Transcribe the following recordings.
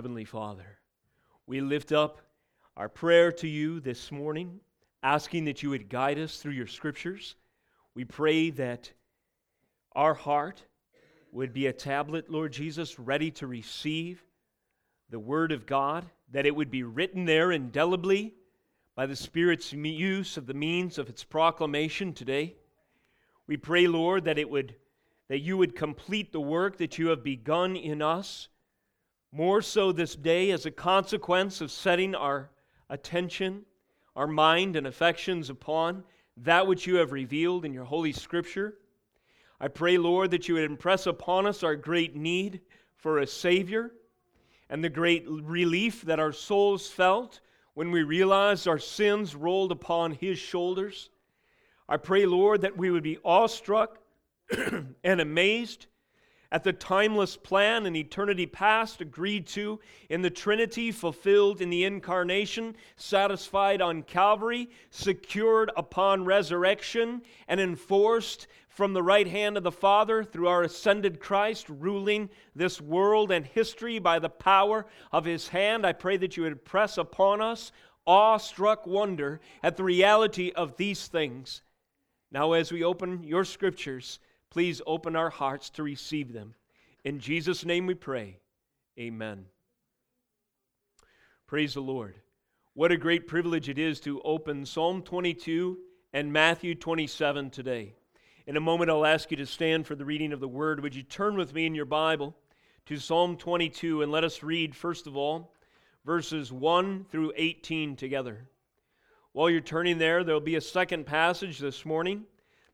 Heavenly Father, we lift up our prayer to you this morning, asking that you would guide us through your scriptures. We pray that our heart would be a tablet, Lord Jesus, ready to receive the Word of God, that it would be written there indelibly by the Spirit's use of the means of its proclamation today. We pray, Lord, that it would that you would complete the work that you have begun in us more so this day as a consequence of setting our attention, our mind, and affections upon that which you have revealed in your Holy Scripture. I pray, Lord, that you would impress upon us our great need for a Savior and the great relief that our souls felt when we realized our sins rolled upon His shoulders. I pray, Lord, that we would be awestruck and amazed at the timeless plan in eternity past agreed to in the Trinity, fulfilled in the incarnation, satisfied on Calvary, secured upon resurrection, and enforced from the right hand of the Father through our ascended Christ, ruling this world and history by the power of his hand. I pray that you would press upon us awe-struck wonder at the reality of these things. Now, as we open your scriptures, Please open our hearts to receive them. In Jesus' name we pray. Amen. Praise the Lord. What a great privilege it is to open Psalm 22 and Matthew 27 today. In a moment, I'll ask you to stand for the reading of the word. Would you turn with me in your Bible to Psalm 22 and let us read, first of all, verses 1 through 18 together. While you're turning there, there'll be a second passage this morning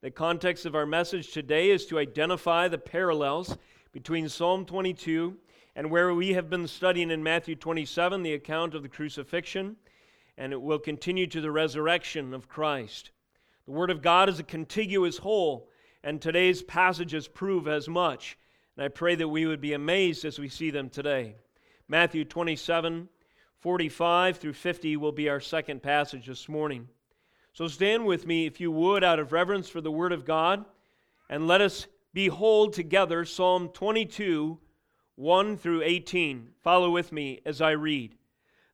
the context of our message today is to identify the parallels between Psalm 22 and where we have been studying in Matthew 27, the account of the crucifixion, and it will continue to the resurrection of Christ. The Word of God is a contiguous whole, and today's passages prove as much. And I pray that we would be amazed as we see them today. Matthew 27, 45 through 50 will be our second passage this morning. So stand with me, if you would, out of reverence for the Word of God, and let us behold together Psalm 22, 1 through 18. Follow with me as I read.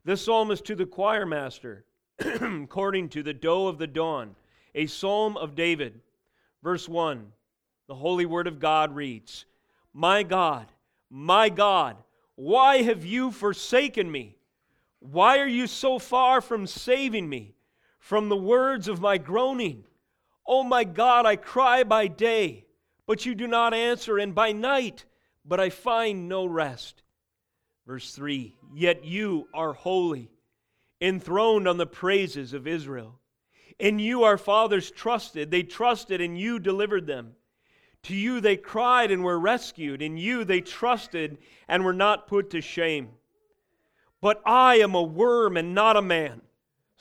This psalm is to the choir master, according to the doe of the dawn, a psalm of David. Verse 1 The Holy Word of God reads My God, my God, why have you forsaken me? Why are you so far from saving me? From the words of my groaning. Oh my God, I cry by day, but you do not answer, and by night, but I find no rest. Verse 3 Yet you are holy, enthroned on the praises of Israel. In you our fathers trusted, they trusted, and you delivered them. To you they cried and were rescued. In you they trusted and were not put to shame. But I am a worm and not a man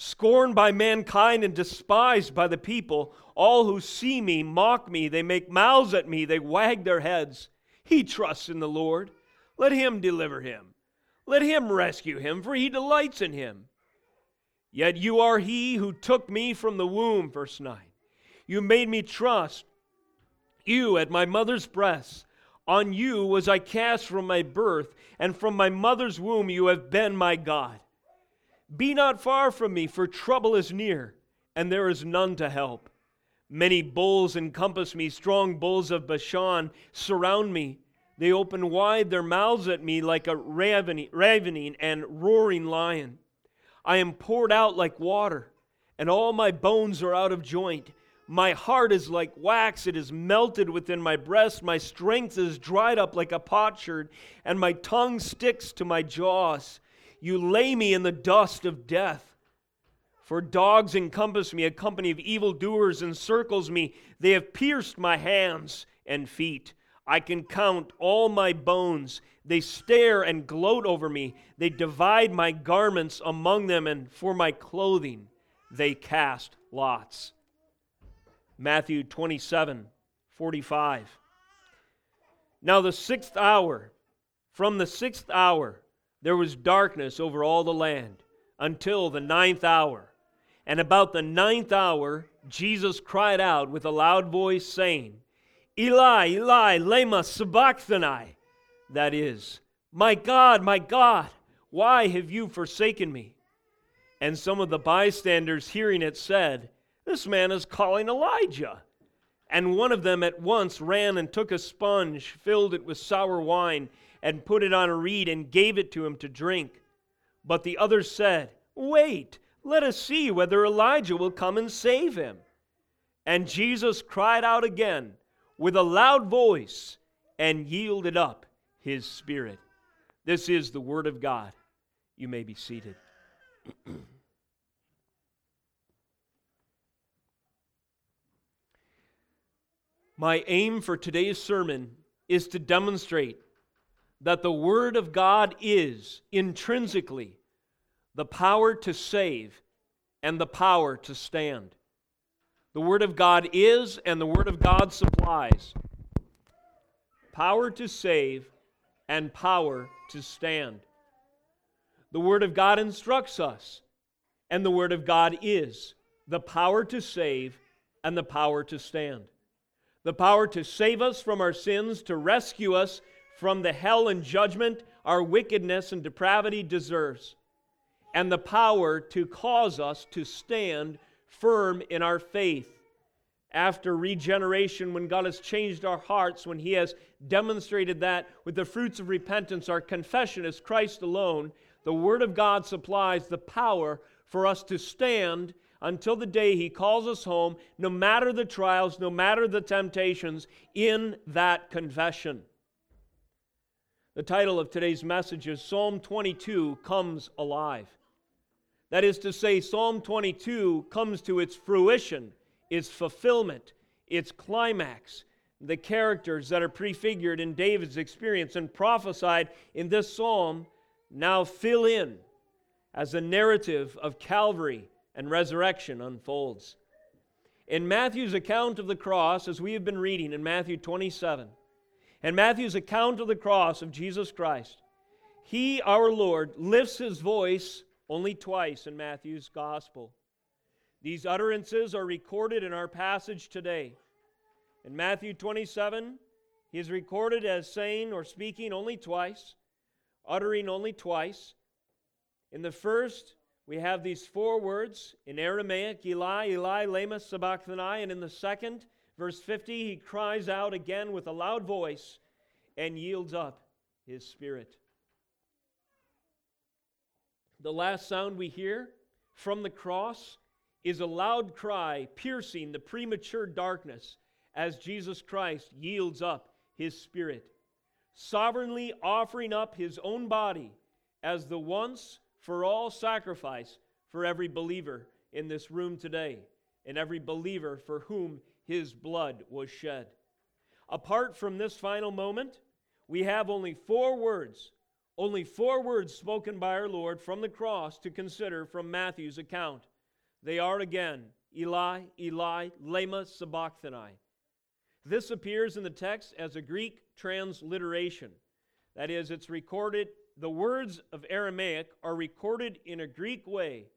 scorned by mankind and despised by the people. All who see me mock me. They make mouths at me. They wag their heads. He trusts in the Lord. Let him deliver him. Let him rescue him, for he delights in him. Yet you are he who took me from the womb, verse 9. You made me trust. You at my mother's breast. On you was I cast from my birth, and from my mother's womb you have been my God. Be not far from me, for trouble is near, and there is none to help. Many bulls encompass me, strong bulls of Bashan surround me. They open wide their mouths at me like a ravening and roaring lion. I am poured out like water, and all my bones are out of joint. My heart is like wax, it is melted within my breast. My strength is dried up like a potsherd, and my tongue sticks to my jaws. You lay me in the dust of death. For dogs encompass me, a company of evildoers encircles me. They have pierced my hands and feet. I can count all my bones. They stare and gloat over me. They divide my garments among them, and for my clothing they cast lots. Matthew 27 45. Now, the sixth hour, from the sixth hour, there was darkness over all the land until the ninth hour. And about the ninth hour, Jesus cried out with a loud voice, saying, Eli, Eli, lema sabachthani. That is, My God, my God, Why have you forsaken me? And some of the bystanders hearing it said, This man is calling Elijah. And one of them at once ran and took a sponge, filled it with sour wine, and put it on a reed, and gave it to him to drink. But the others said, Wait, let us see whether Elijah will come and save him. And Jesus cried out again with a loud voice and yielded up his spirit. This is the word of God. You may be seated. My aim for today's sermon is to demonstrate that the Word of God is intrinsically the power to save and the power to stand. The Word of God is, and the Word of God supplies power to save and power to stand. The Word of God instructs us, and the Word of God is the power to save and the power to stand. The power to save us from our sins, to rescue us from the hell and judgment our wickedness and depravity deserves, and the power to cause us to stand firm in our faith. After regeneration, when God has changed our hearts, when He has demonstrated that with the fruits of repentance, our confession is Christ alone, the Word of God supplies the power for us to stand until the day He calls us home, no matter the trials, no matter the temptations, in that confession. The title of today's message is Psalm 22 Comes Alive. That is to say, Psalm 22 comes to its fruition, its fulfillment, its climax. The characters that are prefigured in David's experience and prophesied in this psalm now fill in as the narrative of Calvary and resurrection unfolds. In Matthew's account of the cross, as we have been reading in Matthew 27, and Matthew's account of the cross of Jesus Christ, he, our Lord, lifts his voice only twice in Matthew's gospel. These utterances are recorded in our passage today. In Matthew 27, he is recorded as saying or speaking only twice, uttering only twice. In the first, we have these four words in Aramaic Eli, Eli, lema sabachthani, and in the second, Verse 50, he cries out again with a loud voice and yields up his spirit. The last sound we hear from the cross is a loud cry piercing the premature darkness as Jesus Christ yields up his spirit, sovereignly offering up his own body as the once for all sacrifice for every believer in this room today and every believer for whom his blood was shed. Apart from this final moment, we have only four words, only four words spoken by our Lord from the cross to consider from Matthew's account. They are again, Eli, Eli, lema sabachthani. This appears in the text as a Greek transliteration. That is, it's recorded, the words of Aramaic are recorded in a Greek way.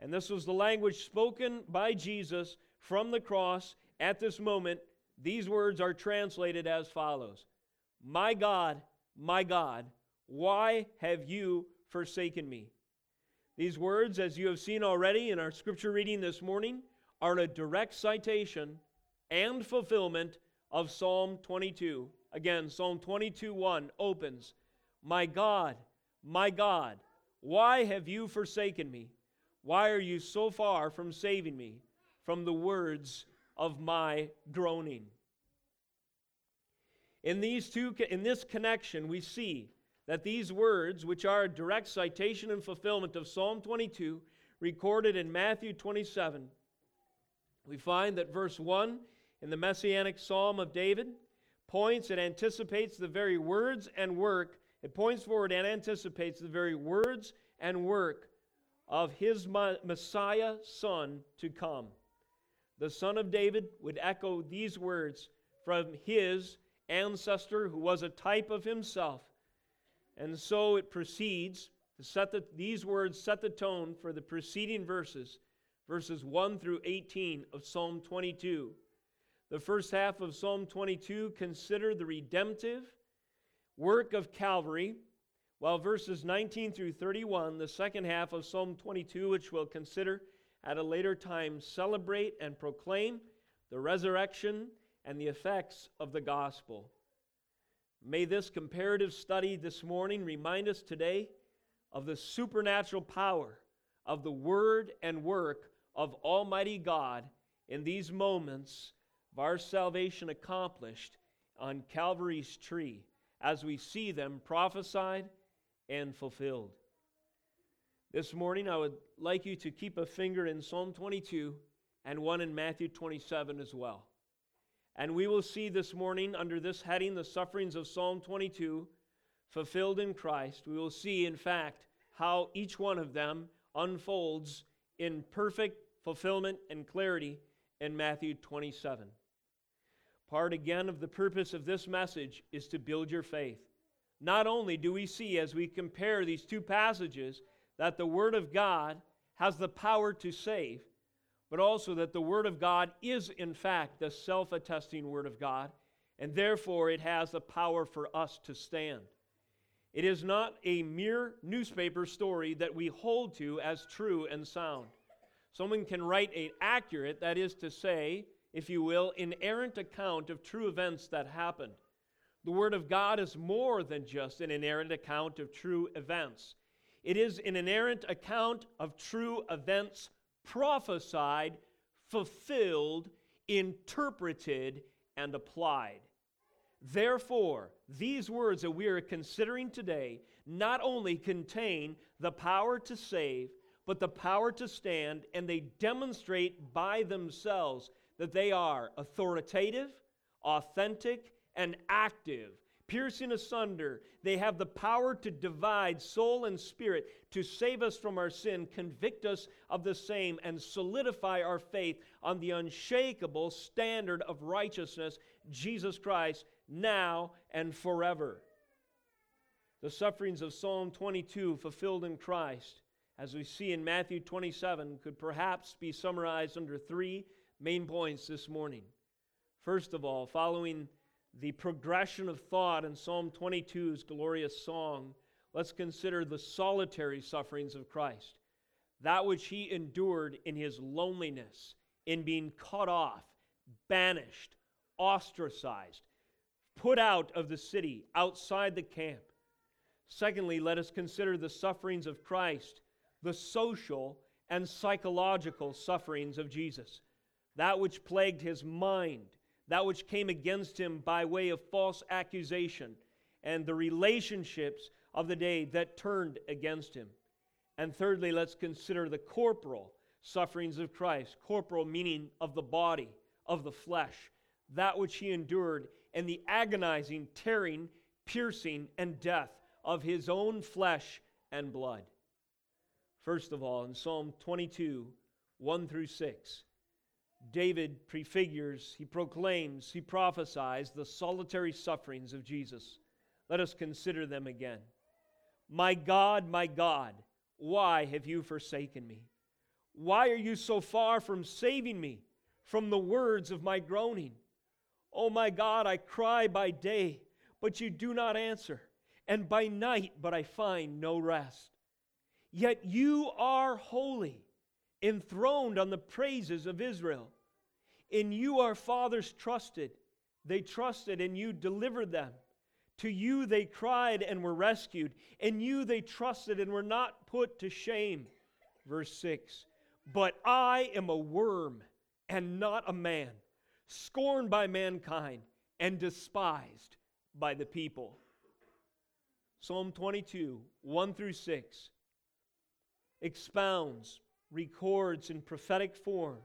And this was the language spoken by Jesus from the cross at this moment, these words are translated as follows My God, my God, why have you forsaken me? These words, as you have seen already in our scripture reading this morning, are a direct citation and fulfillment of Psalm 22. Again, Psalm 22 1 opens My God, my God, why have you forsaken me? Why are you so far from saving me from the words of my groaning. In these two in this connection we see that these words which are a direct citation and fulfillment of Psalm 22 recorded in Matthew 27 we find that verse 1 in the messianic psalm of David points and anticipates the very words and work it points forward and anticipates the very words and work of his Messiah son to come the son of David, would echo these words from his ancestor who was a type of himself. And so it proceeds to set the, these words set the tone for the preceding verses, verses 1 through 18 of Psalm 22. The first half of Psalm 22 consider the redemptive work of Calvary, while verses 19 through 31, the second half of Psalm 22, which we'll consider at a later time, celebrate and proclaim the resurrection and the effects of the gospel. May this comparative study this morning remind us today of the supernatural power of the word and work of Almighty God in these moments of our salvation accomplished on Calvary's tree as we see them prophesied and fulfilled. This morning, I would like you to keep a finger in Psalm 22 and one in Matthew 27 as well. And we will see this morning, under this heading, the sufferings of Psalm 22 fulfilled in Christ. We will see, in fact, how each one of them unfolds in perfect fulfillment and clarity in Matthew 27. Part again of the purpose of this message is to build your faith. Not only do we see as we compare these two passages that the Word of God has the power to save, but also that the Word of God is, in fact, the self attesting Word of God, and therefore it has the power for us to stand. It is not a mere newspaper story that we hold to as true and sound. Someone can write an accurate, that is to say, if you will, inerrant account of true events that happened. The Word of God is more than just an inerrant account of true events. It is an inerrant account of true events prophesied, fulfilled, interpreted, and applied. Therefore, these words that we are considering today not only contain the power to save, but the power to stand, and they demonstrate by themselves that they are authoritative, authentic, and active, piercing asunder. They have the power to divide soul and spirit, to save us from our sin, convict us of the same, and solidify our faith on the unshakable standard of righteousness, Jesus Christ, now and forever. The sufferings of Psalm 22 fulfilled in Christ, as we see in Matthew 27, could perhaps be summarized under three main points this morning. First of all, following the progression of thought in Psalm 22's glorious song, let's consider the solitary sufferings of Christ. That which he endured in his loneliness, in being cut off, banished, ostracized, put out of the city, outside the camp. Secondly, let us consider the sufferings of Christ, the social and psychological sufferings of Jesus, that which plagued his mind that which came against him by way of false accusation, and the relationships of the day that turned against him. And thirdly, let's consider the corporal sufferings of Christ. Corporal meaning of the body, of the flesh, that which he endured, and the agonizing, tearing, piercing, and death of his own flesh and blood. First of all, in Psalm 22, 1 through 6, David prefigures, he proclaims, he prophesies the solitary sufferings of Jesus. Let us consider them again. My God, my God, why have you forsaken me? Why are you so far from saving me from the words of my groaning? Oh my God, I cry by day, but you do not answer, and by night, but I find no rest. Yet you are holy enthroned on the praises of Israel. In you our fathers trusted. They trusted, and you delivered them. To you they cried and were rescued. In you they trusted and were not put to shame. Verse 6 But I am a worm and not a man, scorned by mankind and despised by the people. Psalm 22, 1 through 6, expounds records in prophetic form,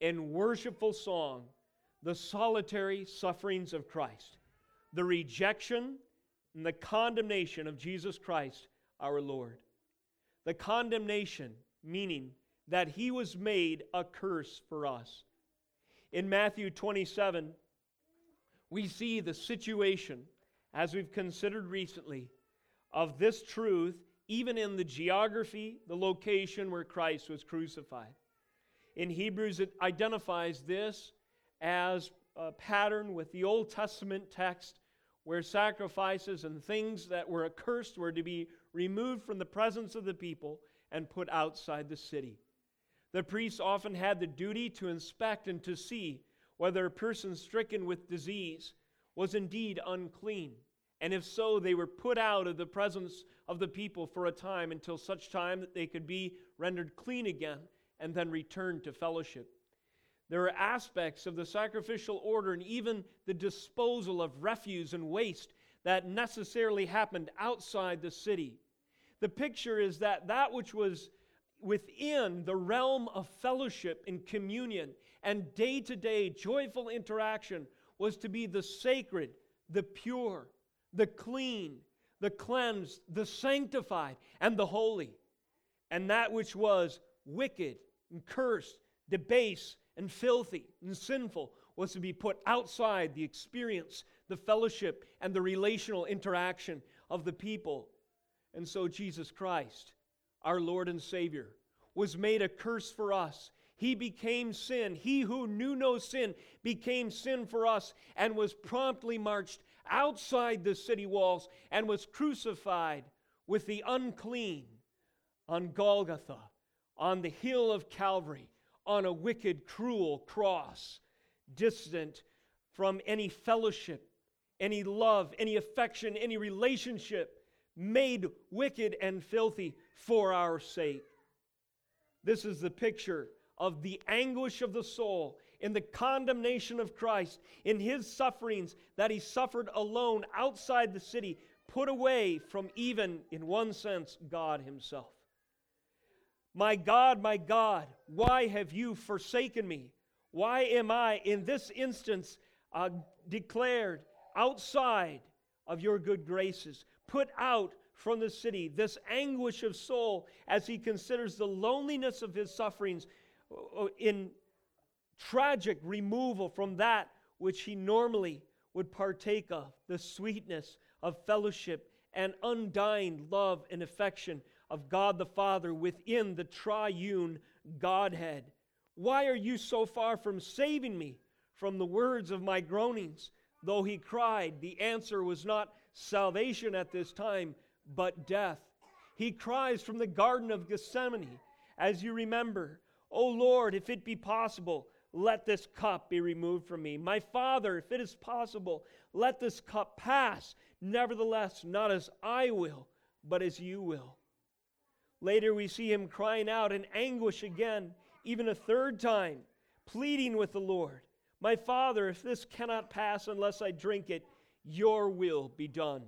in worshipful song, the solitary sufferings of Christ, the rejection and the condemnation of Jesus Christ our Lord. The condemnation, meaning that he was made a curse for us. In Matthew 27, we see the situation, as we've considered recently, of this truth even in the geography, the location where Christ was crucified. In Hebrews, it identifies this as a pattern with the Old Testament text where sacrifices and things that were accursed were to be removed from the presence of the people and put outside the city. The priests often had the duty to inspect and to see whether a person stricken with disease was indeed unclean. And if so, they were put out of the presence of the people for a time until such time that they could be rendered clean again and then returned to fellowship. There are aspects of the sacrificial order and even the disposal of refuse and waste that necessarily happened outside the city. The picture is that that which was within the realm of fellowship and communion and day to day joyful interaction was to be the sacred, the pure, the clean, the cleansed, the sanctified, and the holy. And that which was wicked and cursed, debased, and filthy and sinful was to be put outside the experience, the fellowship, and the relational interaction of the people. And so Jesus Christ, our Lord and Savior, was made a curse for us. He became sin. He who knew no sin became sin for us and was promptly marched outside the city walls and was crucified with the unclean on Golgotha, on the hill of Calvary on a wicked, cruel cross, distant from any fellowship, any love, any affection, any relationship, made wicked and filthy for our sake. This is the picture of the anguish of the soul in the condemnation of Christ, in his sufferings that he suffered alone outside the city, put away from even, in one sense, God himself. My God, my God, why have you forsaken me? Why am I, in this instance, uh, declared outside of your good graces, put out from the city? This anguish of soul as he considers the loneliness of his sufferings uh, uh, in tragic removal from that which he normally would partake of the sweetness of fellowship and undying love and affection of God the Father within the triune Godhead. Why are you so far from saving me from the words of my groanings? Though he cried, the answer was not salvation at this time, but death. He cries from the Garden of Gethsemane, as you remember, O Lord, if it be possible, let this cup be removed from me. My Father, if it is possible, let this cup pass. Nevertheless, not as I will, but as you will. Later, we see him crying out in anguish again, even a third time, pleading with the Lord My Father, if this cannot pass unless I drink it, your will be done.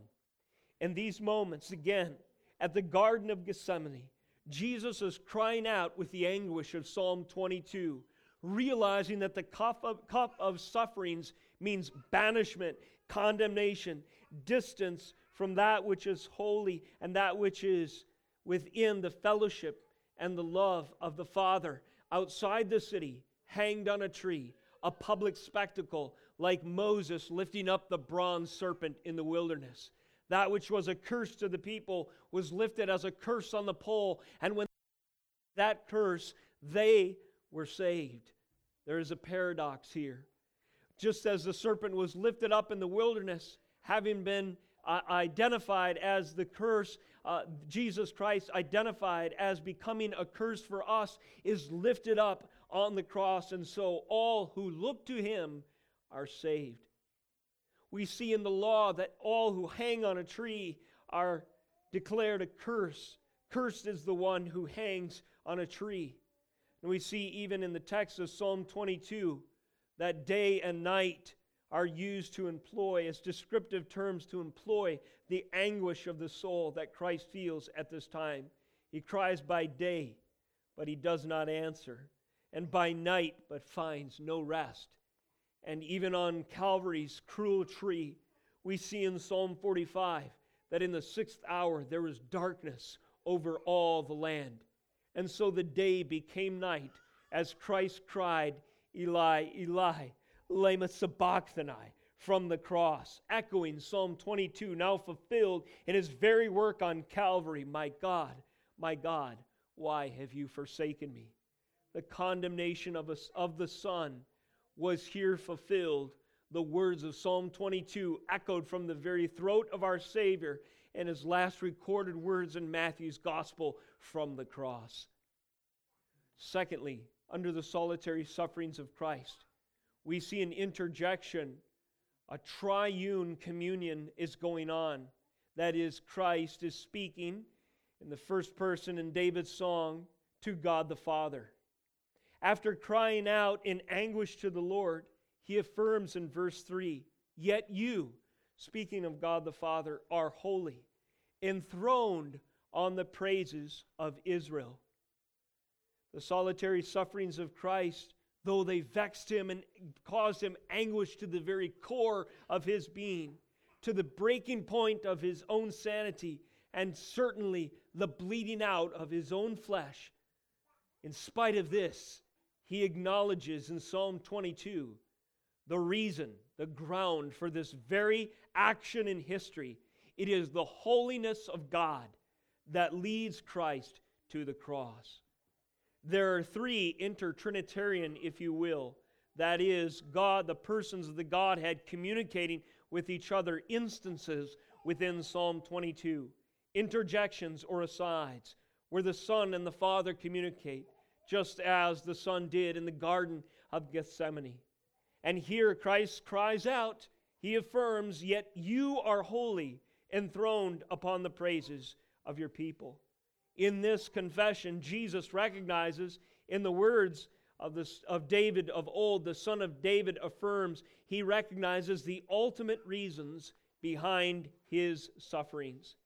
In these moments, again, at the Garden of Gethsemane, Jesus is crying out with the anguish of Psalm 22, realizing that the cup of, cup of sufferings means banishment, condemnation, distance from that which is holy and that which is within the fellowship and the love of the Father outside the city, hanged on a tree, a public spectacle like Moses lifting up the bronze serpent in the wilderness. That which was a curse to the people was lifted as a curse on the pole, and when that curse, they were saved. There is a paradox here. Just as the serpent was lifted up in the wilderness, having been uh, identified as the curse, uh, Jesus Christ identified as becoming a curse for us, is lifted up on the cross, and so all who look to him are saved. We see in the law that all who hang on a tree are declared a curse. Cursed is the one who hangs on a tree. And we see even in the text of Psalm 22 that day and night are used to employ as descriptive terms to employ the anguish of the soul that Christ feels at this time. He cries by day, but he does not answer, and by night, but finds no rest. And even on Calvary's cruel tree, we see in Psalm 45 that in the sixth hour there was darkness over all the land. And so the day became night as Christ cried, Eli, Eli, lema sabachthani from the cross, echoing Psalm 22, now fulfilled in his very work on Calvary. My God, my God, why have you forsaken me? The condemnation of, us, of the Son was here fulfilled. the words of Psalm 22 echoed from the very throat of our Savior and his last recorded words in Matthew's gospel from the cross. Secondly, under the solitary sufferings of Christ, we see an interjection, a triune communion is going on. That is, Christ is speaking in the first person in David's song to God the Father. After crying out in anguish to the Lord, he affirms in verse 3 Yet you, speaking of God the Father, are holy, enthroned on the praises of Israel. The solitary sufferings of Christ, though they vexed him and caused him anguish to the very core of his being, to the breaking point of his own sanity, and certainly the bleeding out of his own flesh, in spite of this, he acknowledges in Psalm 22 the reason, the ground for this very action in history. It is the holiness of God that leads Christ to the cross. There are three intertrinitarian, if you will, that is, God, the persons of the Godhead communicating with each other instances within Psalm 22. Interjections or asides, where the Son and the Father communicate, just as the Son did in the Garden of Gethsemane. And here Christ cries out, he affirms, Yet you are holy, enthroned upon the praises of your people. In this confession, Jesus recognizes in the words of, this, of David of old, the son of David affirms, he recognizes the ultimate reasons behind his sufferings.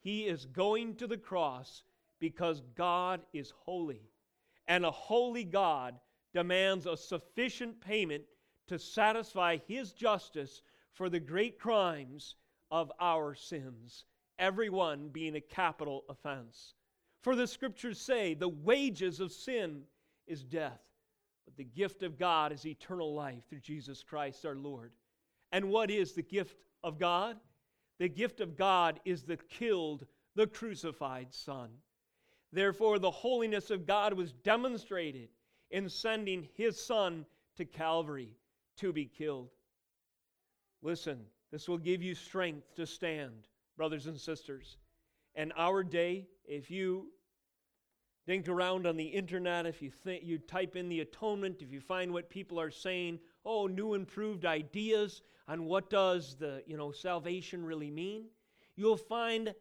He is going to the cross because God is holy, and a holy God demands a sufficient payment to satisfy his justice for the great crimes of our sins, every one being a capital offense. For the scriptures say, the wages of sin is death, but the gift of God is eternal life through Jesus Christ our Lord. And what is the gift of God? The gift of God is the killed, the crucified Son. Therefore, the holiness of God was demonstrated in sending his Son to Calvary to be killed. Listen, this will give you strength to stand, brothers and sisters. And our day, if you think around on the internet, if you think you type in the atonement, if you find what people are saying, oh, new improved ideas on what does the, you know, salvation really mean, you'll find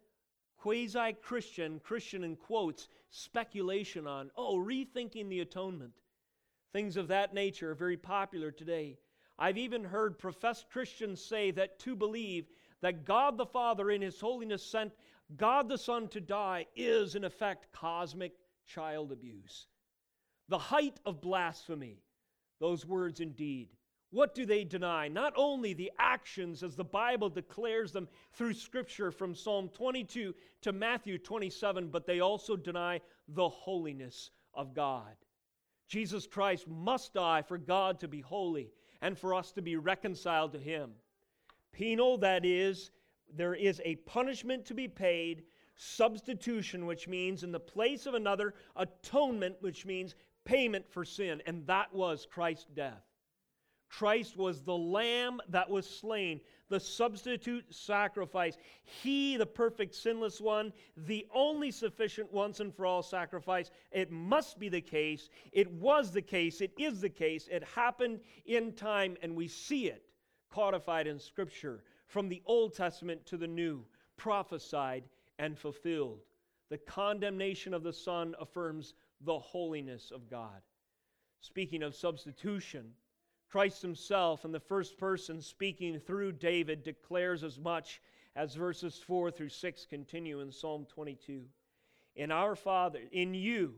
quasi-Christian, Christian in quotes, speculation on, oh, rethinking the atonement. Things of that nature are very popular today. I've even heard professed Christians say that to believe that God the Father in His holiness sent God the Son to die is, in effect, cosmic child abuse. The height of blasphemy, those words indeed. What do they deny? Not only the actions as the Bible declares them through Scripture from Psalm 22 to Matthew 27, but they also deny the holiness of God. Jesus Christ must die for God to be holy and for us to be reconciled to Him. Penal, that is, there is a punishment to be paid, substitution, which means in the place of another, atonement, which means payment for sin, and that was Christ's death. Christ was the lamb that was slain, the substitute sacrifice. He, the perfect, sinless one, the only sufficient once and for all sacrifice. It must be the case. It was the case. It is the case. It happened in time, and we see it codified in Scripture from the Old Testament to the New, prophesied and fulfilled. The condemnation of the Son affirms the holiness of God. Speaking of substitution, Christ himself, in the first person, speaking through David, declares as much as verses 4 through 6 continue in Psalm 22. In our Father, in you,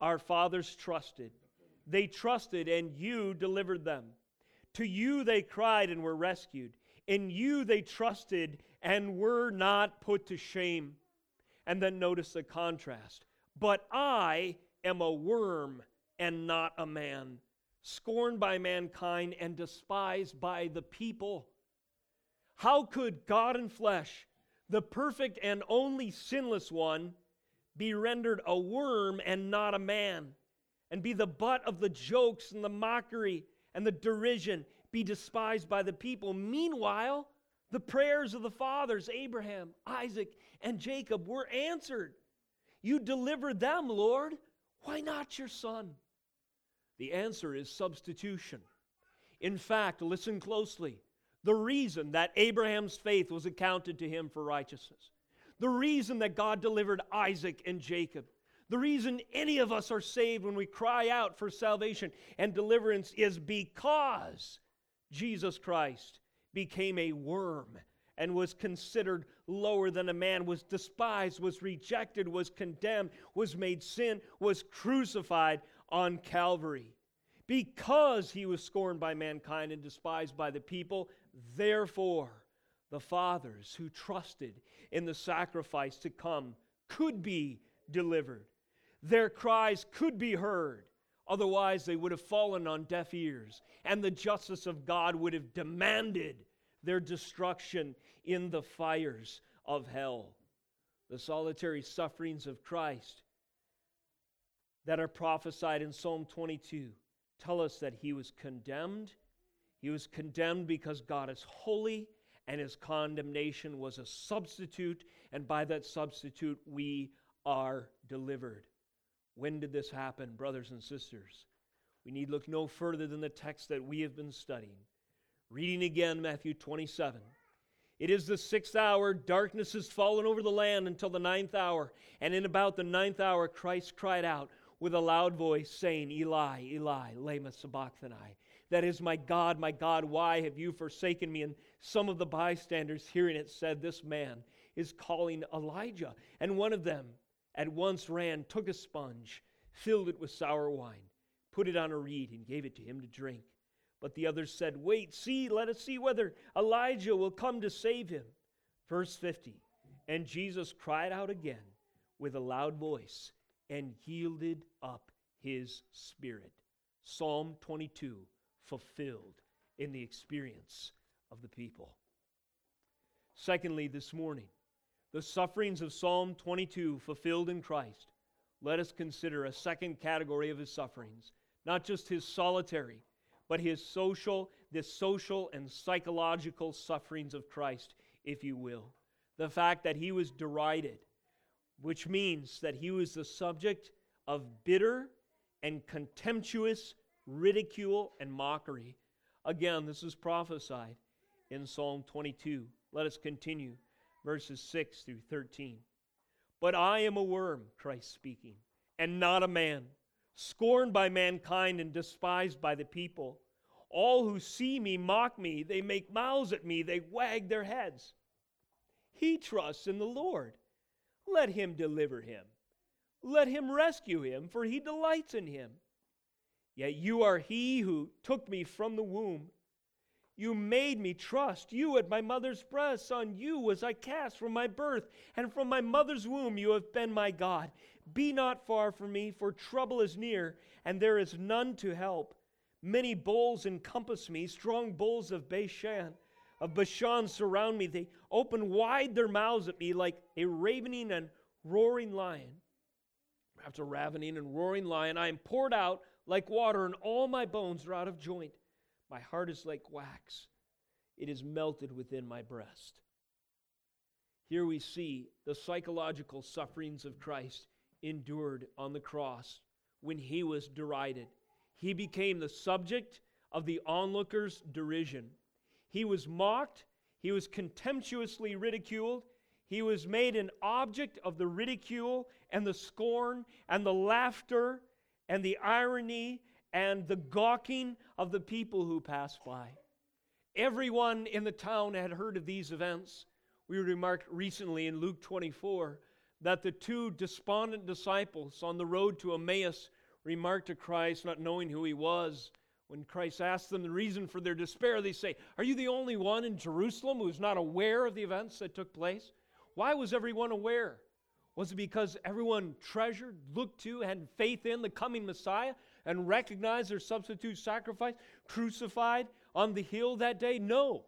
our fathers trusted. They trusted, and you delivered them. To you they cried and were rescued. In you they trusted and were not put to shame. And then notice the contrast. But I am a worm and not a man scorned by mankind, and despised by the people. How could God in flesh, the perfect and only sinless one, be rendered a worm and not a man, and be the butt of the jokes and the mockery and the derision, be despised by the people. Meanwhile, the prayers of the fathers, Abraham, Isaac, and Jacob, were answered. You delivered them, Lord. Why not your son? The answer is substitution. In fact, listen closely. The reason that Abraham's faith was accounted to him for righteousness, the reason that God delivered Isaac and Jacob, the reason any of us are saved when we cry out for salvation and deliverance is because Jesus Christ became a worm and was considered lower than a man, was despised, was rejected, was condemned, was made sin, was crucified on Calvary. Because he was scorned by mankind and despised by the people, therefore the fathers who trusted in the sacrifice to come could be delivered. Their cries could be heard. Otherwise, they would have fallen on deaf ears, and the justice of God would have demanded their destruction in the fires of hell. The solitary sufferings of Christ that are prophesied in Psalm 22 tell us that he was condemned. He was condemned because God is holy, and his condemnation was a substitute, and by that substitute, we are delivered. When did this happen, brothers and sisters? We need look no further than the text that we have been studying. Reading again Matthew 27. It is the sixth hour, darkness has fallen over the land until the ninth hour. And in about the ninth hour, Christ cried out with a loud voice, saying, Eli, Eli, Lama sabachthani. That is, my God, my God, why have you forsaken me? And some of the bystanders hearing it said, This man is calling Elijah. And one of them at once ran, took a sponge, filled it with sour wine, put it on a reed, and gave it to him to drink. But the others said, Wait, see, let us see whether Elijah will come to save him. Verse 50 And Jesus cried out again with a loud voice and yielded up his spirit. Psalm 22 fulfilled in the experience of the people. Secondly, this morning, the sufferings of Psalm 22 fulfilled in Christ. Let us consider a second category of his sufferings, not just his solitary but his social, the social and psychological sufferings of Christ, if you will. The fact that he was derided, which means that he was the subject of bitter and contemptuous ridicule and mockery. Again, this is prophesied in Psalm 22. Let us continue, verses 6 through 13. But I am a worm, Christ speaking, and not a man scorned by mankind and despised by the people. All who see me mock me, they make mouths at me, they wag their heads. He trusts in the Lord. Let him deliver him. Let him rescue him, for he delights in him. Yet you are he who took me from the womb. You made me trust you at my mother's breast. On you was I cast from my birth, and from my mother's womb you have been my God. Be not far from me, for trouble is near, and there is none to help. Many bulls encompass me, strong bulls of Bashan, of Bashan surround me. They open wide their mouths at me like a ravening and roaring lion. After ravening and roaring lion, I am poured out like water, and all my bones are out of joint. My heart is like wax, it is melted within my breast. Here we see the psychological sufferings of Christ endured on the cross when he was derided. He became the subject of the onlookers' derision. He was mocked, he was contemptuously ridiculed, he was made an object of the ridicule and the scorn and the laughter and the irony and the gawking of the people who passed by. Everyone in the town had heard of these events. We remarked recently in Luke 24 that the two despondent disciples on the road to Emmaus remarked to Christ, not knowing who he was. When Christ asked them the reason for their despair, they say, Are you the only one in Jerusalem who is not aware of the events that took place? Why was everyone aware? Was it because everyone treasured, looked to, had faith in the coming Messiah and recognized their substitute sacrifice crucified on the hill that day? No.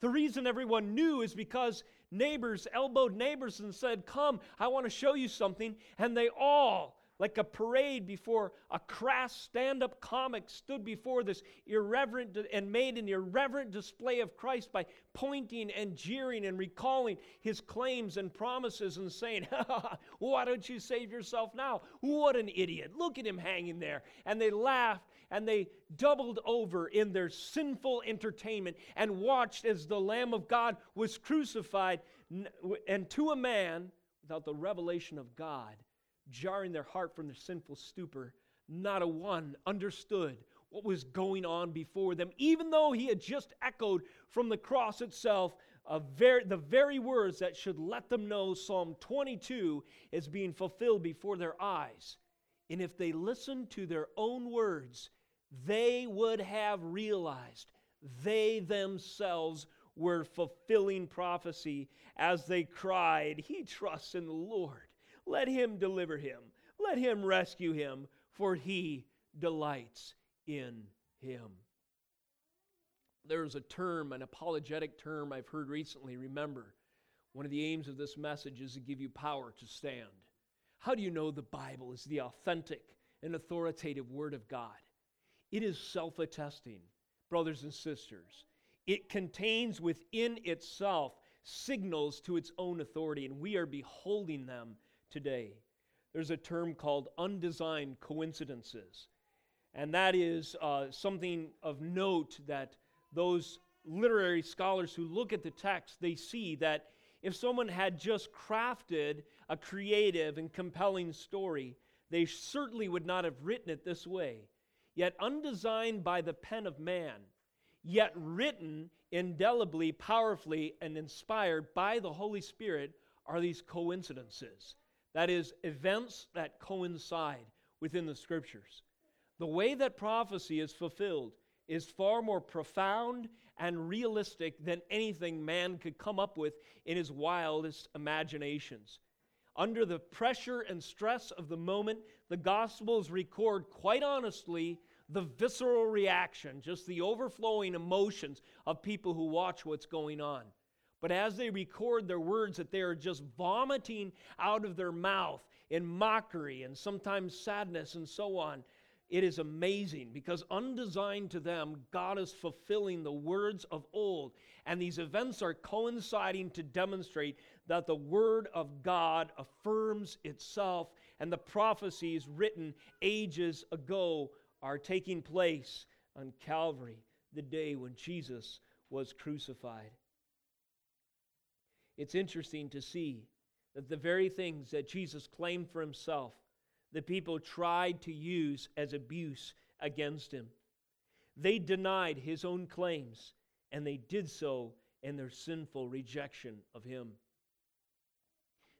The reason everyone knew is because neighbors elbowed neighbors and said, Come, I want to show you something. And they all like a parade before a crass stand up comic stood before this irreverent and made an irreverent display of Christ by pointing and jeering and recalling his claims and promises and saying, Why don't you save yourself now? What an idiot. Look at him hanging there. And they laughed and they doubled over in their sinful entertainment and watched as the Lamb of God was crucified and to a man without the revelation of God jarring their heart from their sinful stupor, not a one understood what was going on before them, even though he had just echoed from the cross itself the very words that should let them know Psalm 22 is being fulfilled before their eyes. And if they listened to their own words, they would have realized they themselves were fulfilling prophecy as they cried, He trusts in the Lord. Let him deliver him. Let him rescue him, for he delights in him. There's a term, an apologetic term I've heard recently. Remember, one of the aims of this message is to give you power to stand. How do you know the Bible is the authentic and authoritative Word of God? It is self attesting, brothers and sisters. It contains within itself signals to its own authority, and we are beholding them today. There's a term called undesigned coincidences. And that is uh, something of note that those literary scholars who look at the text, they see that if someone had just crafted a creative and compelling story, they certainly would not have written it this way. Yet undesigned by the pen of man, yet written indelibly, powerfully, and inspired by the Holy Spirit are these coincidences. That is, events that coincide within the scriptures. The way that prophecy is fulfilled is far more profound and realistic than anything man could come up with in his wildest imaginations. Under the pressure and stress of the moment, the Gospels record quite honestly the visceral reaction, just the overflowing emotions of people who watch what's going on. But as they record their words that they are just vomiting out of their mouth in mockery and sometimes sadness and so on, it is amazing because undesigned to them, God is fulfilling the words of old. And these events are coinciding to demonstrate that the Word of God affirms itself and the prophecies written ages ago are taking place on Calvary, the day when Jesus was crucified. It's interesting to see that the very things that Jesus claimed for himself, the people tried to use as abuse against him. They denied his own claims, and they did so in their sinful rejection of him.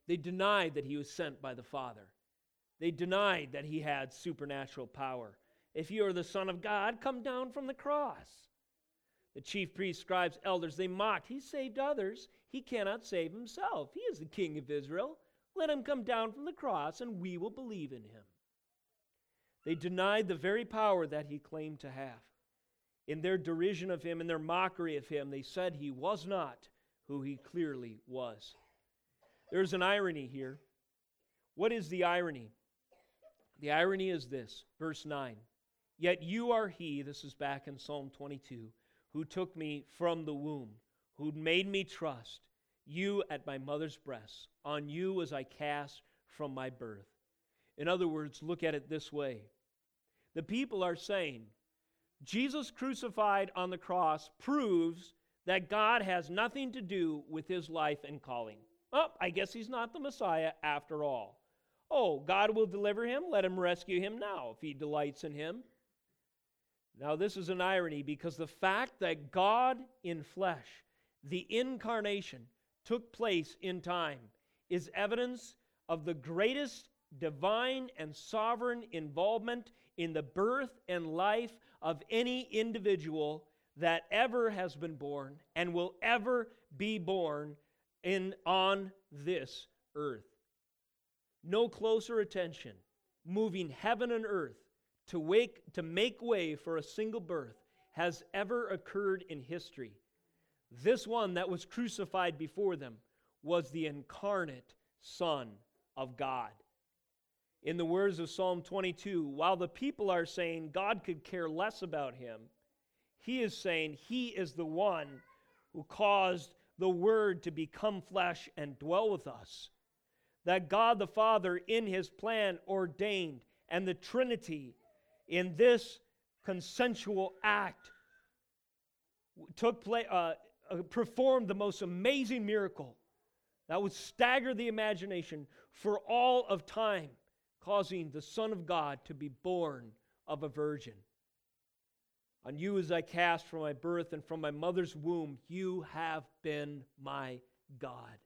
They denied that he was sent by the Father. They denied that he had supernatural power. If you are the Son of God, come down from the cross. The chief priests, scribes, elders, they mocked. He saved others. He cannot save himself. He is the king of Israel. Let him come down from the cross, and we will believe in him. They denied the very power that he claimed to have. In their derision of him, in their mockery of him, they said he was not who he clearly was. There's an irony here. What is the irony? The irony is this, verse 9. Yet you are he, this is back in Psalm 22 who took me from the womb, who made me trust you at my mother's breast. On you was I cast from my birth. In other words, look at it this way the people are saying, Jesus crucified on the cross proves that God has nothing to do with his life and calling. Oh, I guess he's not the Messiah after all. Oh, God will deliver him. Let him rescue him now if he delights in him. Now, this is an irony because the fact that God in flesh, the incarnation, took place in time is evidence of the greatest divine and sovereign involvement in the birth and life of any individual that ever has been born and will ever be born in on this earth. No closer attention, moving heaven and earth to, wake, to make way for a single birth has ever occurred in history. This one that was crucified before them was the incarnate Son of God. In the words of Psalm 22, while the people are saying God could care less about him, he is saying he is the one who caused the Word to become flesh and dwell with us. That God the Father, in his plan, ordained, and the Trinity, in this consensual act, took place, uh, uh, performed the most amazing miracle that would stagger the imagination for all of time, causing the Son of God to be born of a virgin. On you as I cast from my birth and from my mother's womb, you have been my God.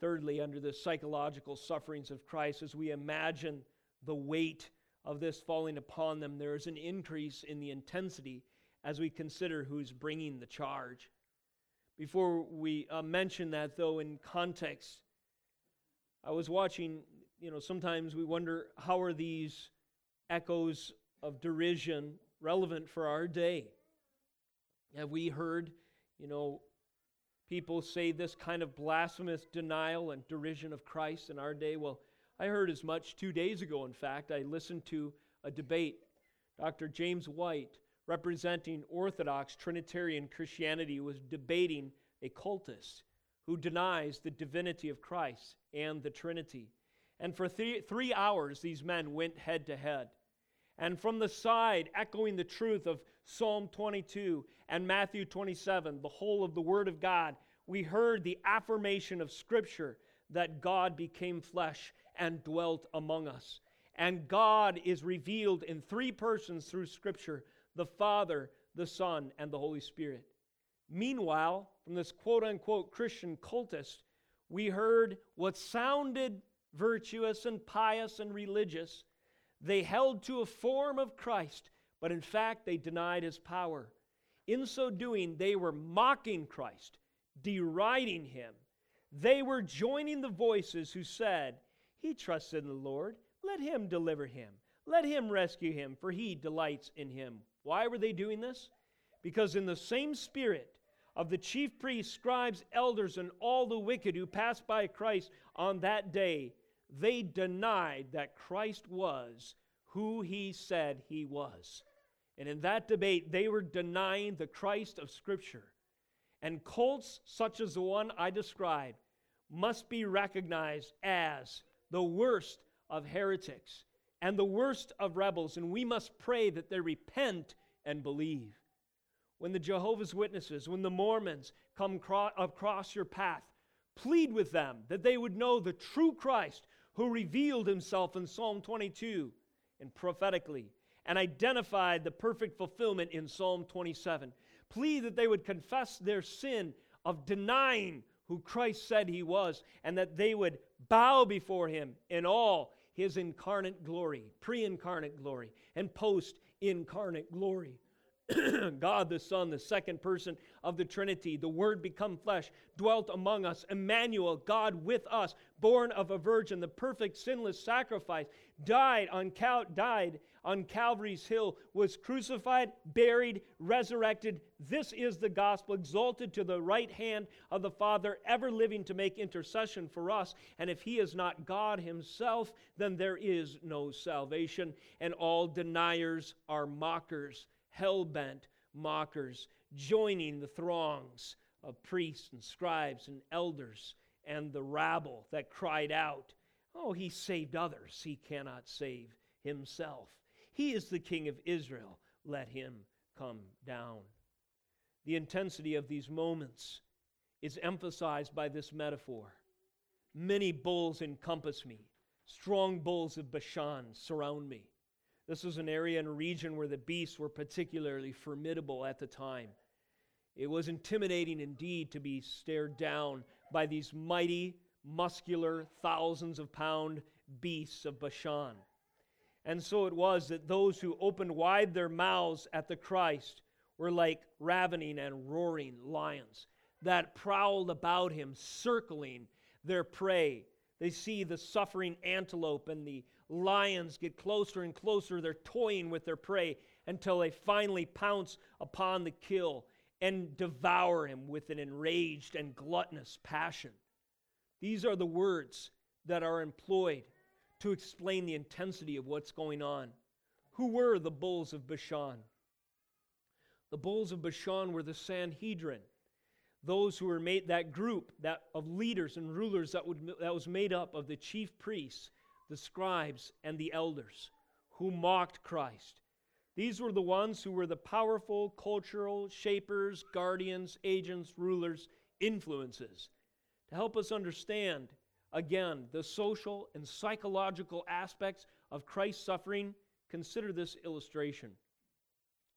Thirdly, under the psychological sufferings of Christ, as we imagine the weight of this falling upon them, there is an increase in the intensity as we consider who's bringing the charge. Before we uh, mention that, though, in context, I was watching, you know, sometimes we wonder how are these echoes of derision relevant for our day? Have we heard, you know, people say this kind of blasphemous denial and derision of Christ in our day? Well, I heard as much two days ago, in fact. I listened to a debate. Dr. James White, representing Orthodox Trinitarian Christianity, was debating a cultist who denies the divinity of Christ and the Trinity. And for three, three hours, these men went head to head. And from the side, echoing the truth of Psalm 22 and Matthew 27, the whole of the Word of God, we heard the affirmation of Scripture that God became flesh and dwelt among us. And God is revealed in three persons through Scripture the Father, the Son, and the Holy Spirit. Meanwhile, from this quote unquote Christian cultist, we heard what sounded virtuous and pious and religious they held to a form of Christ, but in fact they denied his power. In so doing, they were mocking Christ, deriding him. They were joining the voices who said, He trusts in the Lord. Let him deliver him. Let him rescue him, for he delights in him. Why were they doing this? Because in the same spirit of the chief priests, scribes, elders, and all the wicked who passed by Christ on that day, they denied that Christ was who he said he was. And in that debate, they were denying the Christ of Scripture. And cults such as the one I described must be recognized as the worst of heretics and the worst of rebels, and we must pray that they repent and believe. When the Jehovah's Witnesses, when the Mormons come across your path, plead with them that they would know the true Christ who revealed himself in Psalm 22 and prophetically and identified the perfect fulfillment in Psalm 27. Plead that they would confess their sin of denying who Christ said he was and that they would bow before him in all his incarnate glory, pre incarnate glory, and post incarnate glory. God the Son, the second person of the Trinity, the Word become flesh, dwelt among us. Emmanuel, God with us, born of a virgin, the perfect sinless sacrifice, died on, Cal- died on Calvary's hill, was crucified, buried, resurrected. This is the gospel, exalted to the right hand of the Father, ever living to make intercession for us. And if he is not God himself, then there is no salvation, and all deniers are mockers hell bent mockers, joining the throngs of priests and scribes and elders and the rabble that cried out, Oh, he saved others, he cannot save himself. He is the King of Israel, let him come down. The intensity of these moments is emphasized by this metaphor. Many bulls encompass me, strong bulls of Bashan surround me. This was an area and region where the beasts were particularly formidable at the time. It was intimidating indeed to be stared down by these mighty, muscular, thousands of pound beasts of Bashan. And so it was that those who opened wide their mouths at the Christ were like ravening and roaring lions that prowled about him, circling their prey. They see the suffering antelope and the lions get closer and closer. They're toying with their prey until they finally pounce upon the kill and devour him with an enraged and gluttonous passion. These are the words that are employed to explain the intensity of what's going on. Who were the bulls of Bashan? The bulls of Bashan were the Sanhedrin, those who were made that group that of leaders and rulers that, would, that was made up of the chief priests, the scribes, and the elders who mocked Christ. These were the ones who were the powerful cultural shapers, guardians, agents, rulers, influences. To help us understand, again, the social and psychological aspects of Christ's suffering, consider this illustration.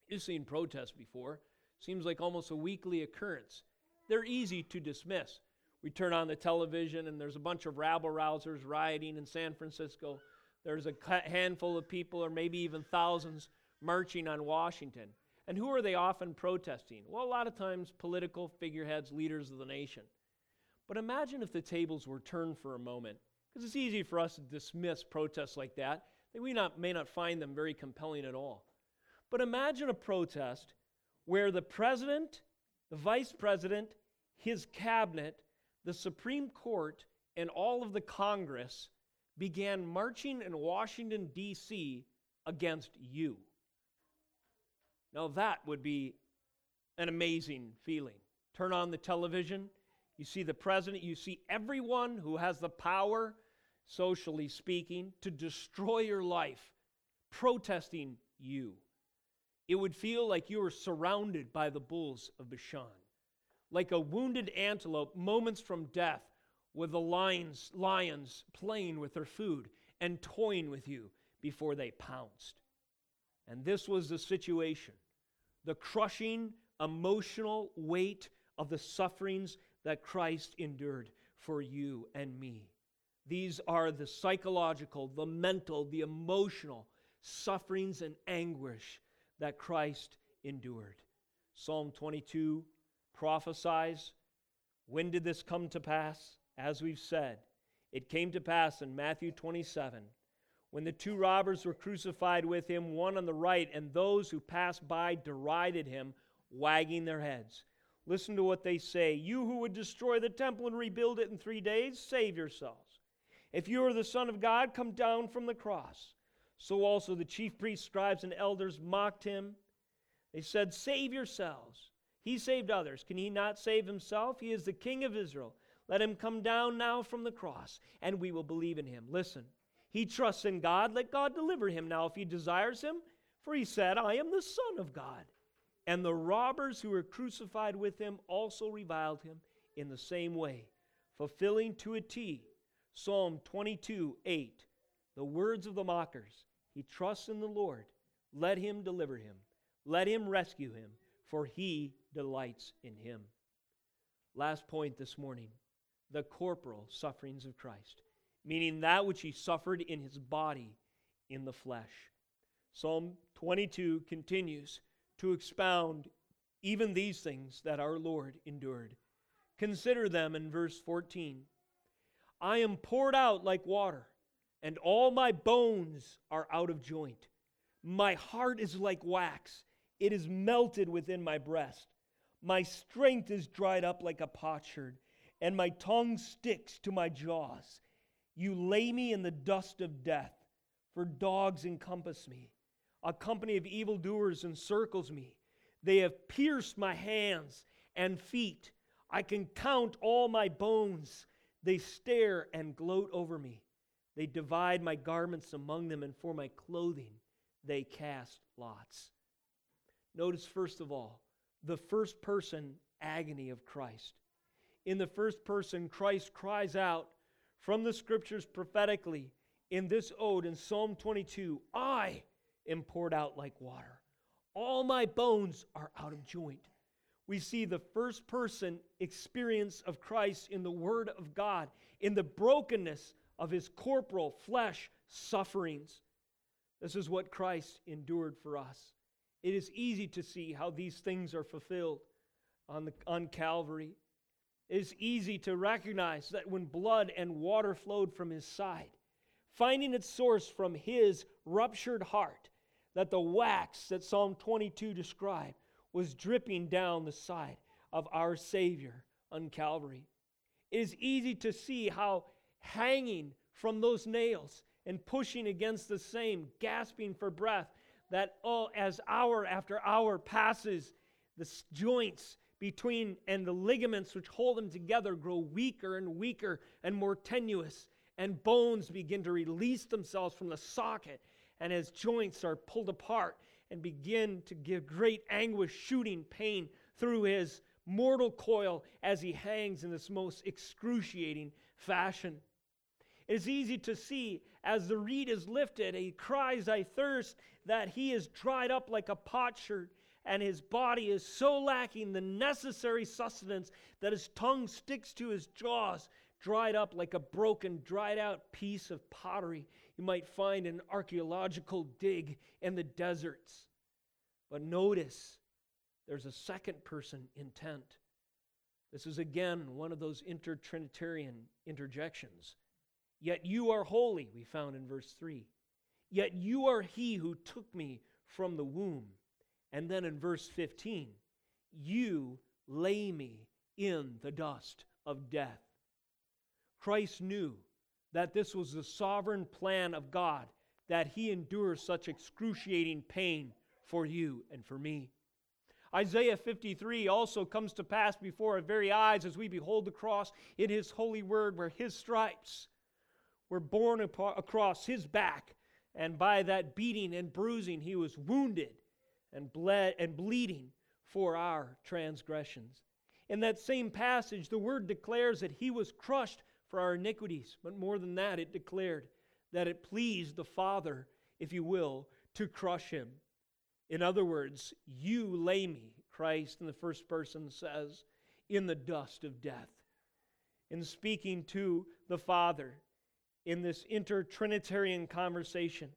You've seen protests before. Seems like almost a weekly occurrence. They're easy to dismiss. We turn on the television and there's a bunch of rabble rousers rioting in San Francisco. There's a handful of people, or maybe even thousands, marching on Washington. And who are they often protesting? Well, a lot of times political figureheads, leaders of the nation. But imagine if the tables were turned for a moment, because it's easy for us to dismiss protests like that. We not, may not find them very compelling at all. But imagine a protest where the president, the vice president, his cabinet, the Supreme Court, and all of the Congress began marching in Washington, D.C. against you. Now, that would be an amazing feeling. Turn on the television, you see the president, you see everyone who has the power, socially speaking, to destroy your life, protesting you it would feel like you were surrounded by the bulls of Bashan, like a wounded antelope moments from death, with the lions, lions playing with their food and toying with you before they pounced. And this was the situation the crushing emotional weight of the sufferings that Christ endured for you and me. These are the psychological, the mental, the emotional sufferings and anguish that Christ endured. Psalm 22 prophesies when did this come to pass? As we've said, it came to pass in Matthew 27 when the two robbers were crucified with him, one on the right, and those who passed by derided him, wagging their heads. Listen to what they say You who would destroy the temple and rebuild it in three days, save yourselves. If you are the Son of God, come down from the cross. So also the chief priests, scribes, and elders mocked him. They said, Save yourselves. He saved others. Can he not save himself? He is the King of Israel. Let him come down now from the cross, and we will believe in him. Listen, he trusts in God. Let God deliver him now if he desires him. For he said, I am the Son of God. And the robbers who were crucified with him also reviled him in the same way, fulfilling to a T Psalm 22 8, the words of the mockers. He trusts in the Lord. Let him deliver him. Let him rescue him, for he delights in him. Last point this morning the corporal sufferings of Christ, meaning that which he suffered in his body in the flesh. Psalm 22 continues to expound even these things that our Lord endured. Consider them in verse 14. I am poured out like water and all my bones are out of joint. My heart is like wax, it is melted within my breast. My strength is dried up like a potsherd, and my tongue sticks to my jaws. You lay me in the dust of death, for dogs encompass me. A company of evildoers encircles me. They have pierced my hands and feet. I can count all my bones. They stare and gloat over me. They divide my garments among them, and for my clothing they cast lots. Notice, first of all, the first person agony of Christ. In the first person, Christ cries out from the scriptures prophetically in this ode in Psalm 22 I am poured out like water. All my bones are out of joint. We see the first person experience of Christ in the Word of God, in the brokenness of his corporal flesh sufferings. This is what Christ endured for us. It is easy to see how these things are fulfilled on, the, on Calvary. It is easy to recognize that when blood and water flowed from his side, finding its source from his ruptured heart, that the wax that Psalm 22 described was dripping down the side of our Savior on Calvary. It is easy to see how hanging from those nails and pushing against the same, gasping for breath, that oh, as hour after hour passes, the joints between and the ligaments which hold them together grow weaker and weaker and more tenuous, and bones begin to release themselves from the socket. And his joints are pulled apart and begin to give great anguish, shooting pain through his mortal coil as he hangs in this most excruciating fashion. It is easy to see as the reed is lifted, he cries, I thirst, that he is dried up like a potsherd, and his body is so lacking the necessary sustenance that his tongue sticks to his jaws, dried up like a broken, dried out piece of pottery you might find an archaeological dig in the deserts. But notice there's a second person intent. This is again one of those intertrinitarian interjections. Yet you are holy, we found in verse 3. Yet you are he who took me from the womb. And then in verse 15, you lay me in the dust of death. Christ knew that this was the sovereign plan of God, that he endures such excruciating pain for you and for me. Isaiah 53 also comes to pass before our very eyes as we behold the cross in his holy word, where his stripes were borne across his back, and by that beating and bruising he was wounded and bled and bleeding for our transgressions. In that same passage, the word declares that he was crushed for our iniquities. But more than that, it declared that it pleased the Father, if you will, to crush him. In other words, you lay me, Christ in the first person says, in the dust of death. In speaking to the Father in this intertrinitarian conversation,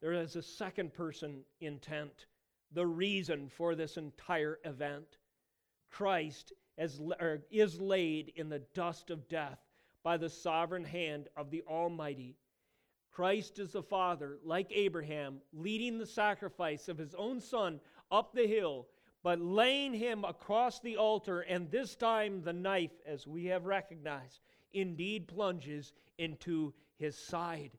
there is a second person intent, the reason for this entire event. Christ is, is laid in the dust of death by the sovereign hand of the Almighty. Christ is the Father, like Abraham, leading the sacrifice of his own Son up the hill, but laying him across the altar, and this time the knife, as we have recognized, indeed plunges into his side,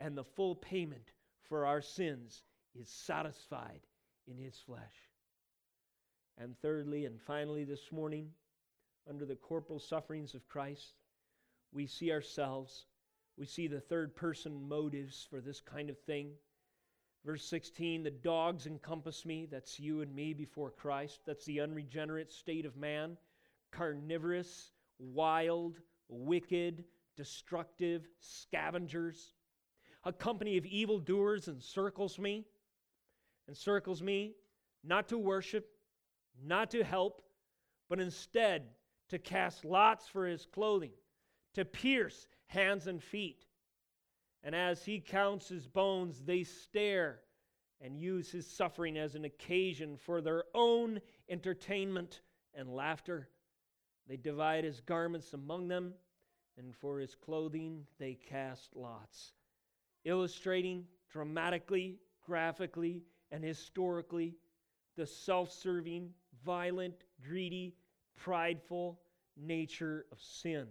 and the full payment for our sins is satisfied in his flesh. And thirdly and finally, this morning, under the corporal sufferings of Christ, we see ourselves. We see the third person motives for this kind of thing. Verse 16 the dogs encompass me. That's you and me before Christ. That's the unregenerate state of man. Carnivorous, wild, wicked, destructive scavengers. A company of evildoers encircles me, encircles me, not to worship, not to help, but instead to cast lots for his clothing to pierce hands and feet. And as he counts his bones, they stare and use his suffering as an occasion for their own entertainment and laughter. They divide his garments among them, and for his clothing they cast lots, illustrating dramatically, graphically, and historically the self serving, violent, greedy, prideful nature of sin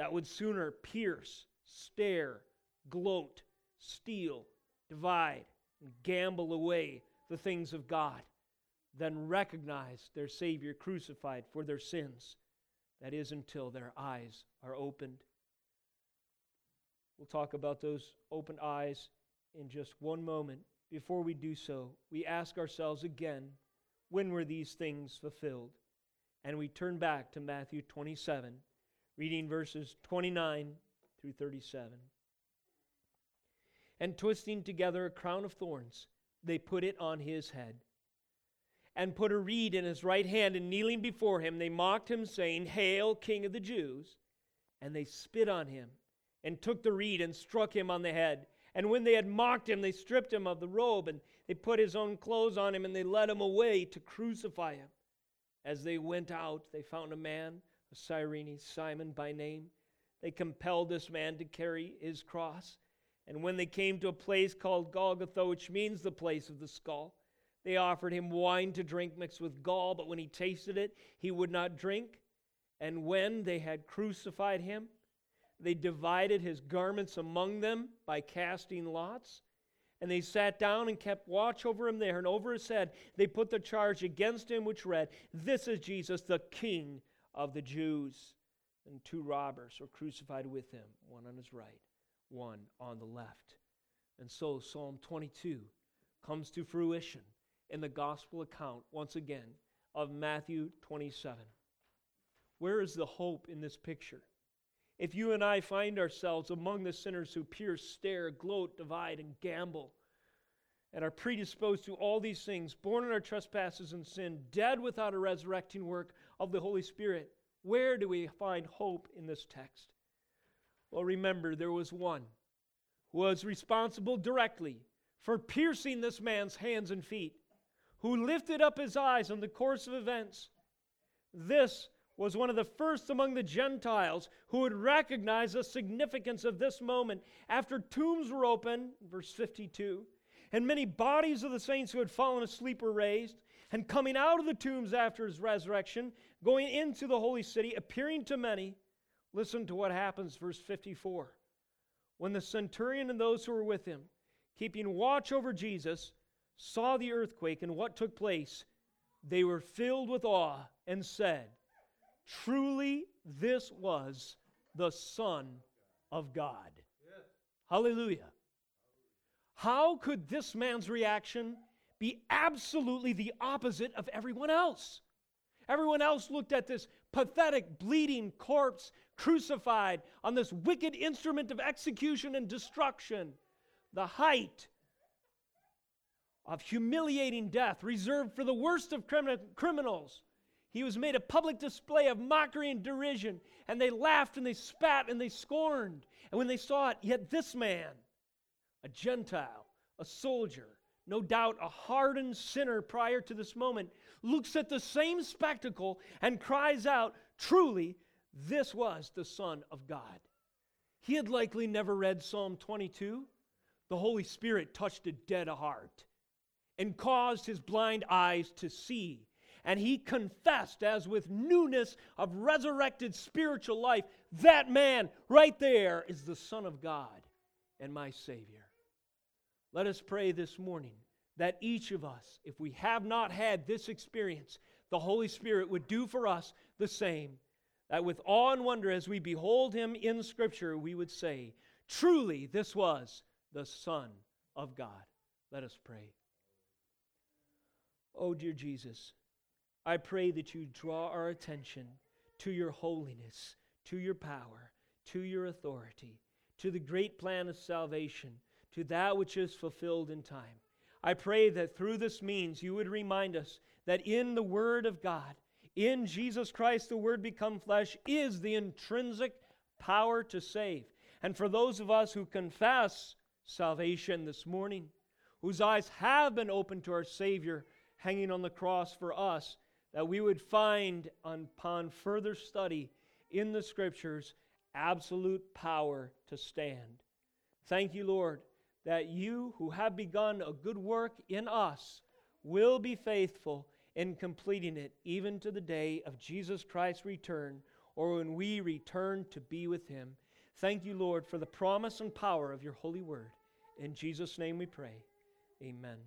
that would sooner pierce, stare, gloat, steal, divide, and gamble away the things of God than recognize their Savior crucified for their sins. That is until their eyes are opened. We'll talk about those open eyes in just one moment. Before we do so, we ask ourselves again when were these things fulfilled? And we turn back to Matthew 27 reading verses 29 through 37. And twisting together a crown of thorns, they put it on his head. And put a reed in his right hand, and kneeling before him, they mocked him, saying, Hail, King of the Jews! And they spit on him, and took the reed, and struck him on the head. And when they had mocked him, they stripped him of the robe, and they put his own clothes on him, and they led him away to crucify him. As they went out, they found a man a Cyrene, Simon by name. They compelled this man to carry his cross. And when they came to a place called Golgotha, which means the place of the skull, they offered him wine to drink mixed with gall, but when he tasted it, he would not drink. And when they had crucified him, They divided his garments among them by casting lots. And they sat down and kept watch over him there. And over his head, they put the charge against him, which read, This is Jesus, the King of the Jews. And two robbers were crucified with him, one on his right, one on the left. And so Psalm 22 comes to fruition in the gospel account, once again, of Matthew 27. Where is the hope in this picture? If you and I find ourselves among the sinners who pierce, stare, gloat, divide, and gamble, and are predisposed to all these things, born in our trespasses and sin, dead without a resurrecting work of the Holy Spirit, where do we find hope in this text? Well, remember, there was one who was responsible directly for piercing this man's hands and feet, who lifted up his eyes on the course of events. This was one of the first among the Gentiles who would recognize the significance of this moment after tombs were opened, verse 52, and many bodies of the saints who had fallen asleep were raised, and coming out of the tombs after his resurrection, going into the holy city, appearing to many. Listen to what happens, verse 54. When the centurion and those who were with him, keeping watch over Jesus, saw the earthquake and what took place, they were filled with awe and said, Truly, this was the Son of God. Yes. Hallelujah. How could this man's reaction be absolutely the opposite of everyone else? Everyone else looked at this pathetic, bleeding corpse crucified on this wicked instrument of execution and destruction, the height of humiliating death reserved for the worst of criminals. He was made a public display of mockery and derision, and they laughed and they spat and they scorned. And when they saw it, yet this man, a Gentile, a soldier, no doubt a hardened sinner prior to this moment, looks at the same spectacle and cries out, Truly, this was the Son of God. He had likely never read Psalm 22. The Holy Spirit touched a dead heart and caused his blind eyes to see and he confessed, as with newness of resurrected spiritual life, that man right there is the Son of God and my Savior. Let us pray this morning that each of us, if we have not had this experience, the Holy Spirit would do for us the same. That with awe and wonder, as we behold him in Scripture, we would say, Truly, this was the Son of God. Let us pray. Oh, dear Jesus. I pray that you draw our attention to your holiness, to your power, to your authority, to the great plan of salvation, to that which is fulfilled in time. I pray that through this means you would remind us that in the Word of God, in Jesus Christ, the Word become flesh, is the intrinsic power to save. And for those of us who confess salvation this morning, whose eyes have been opened to our Savior hanging on the cross for us, that we would find upon further study in the scriptures absolute power to stand. Thank you, Lord, that you who have begun a good work in us will be faithful in completing it even to the day of Jesus Christ's return or when we return to be with him. Thank you, Lord, for the promise and power of your holy word. In Jesus' name we pray. Amen.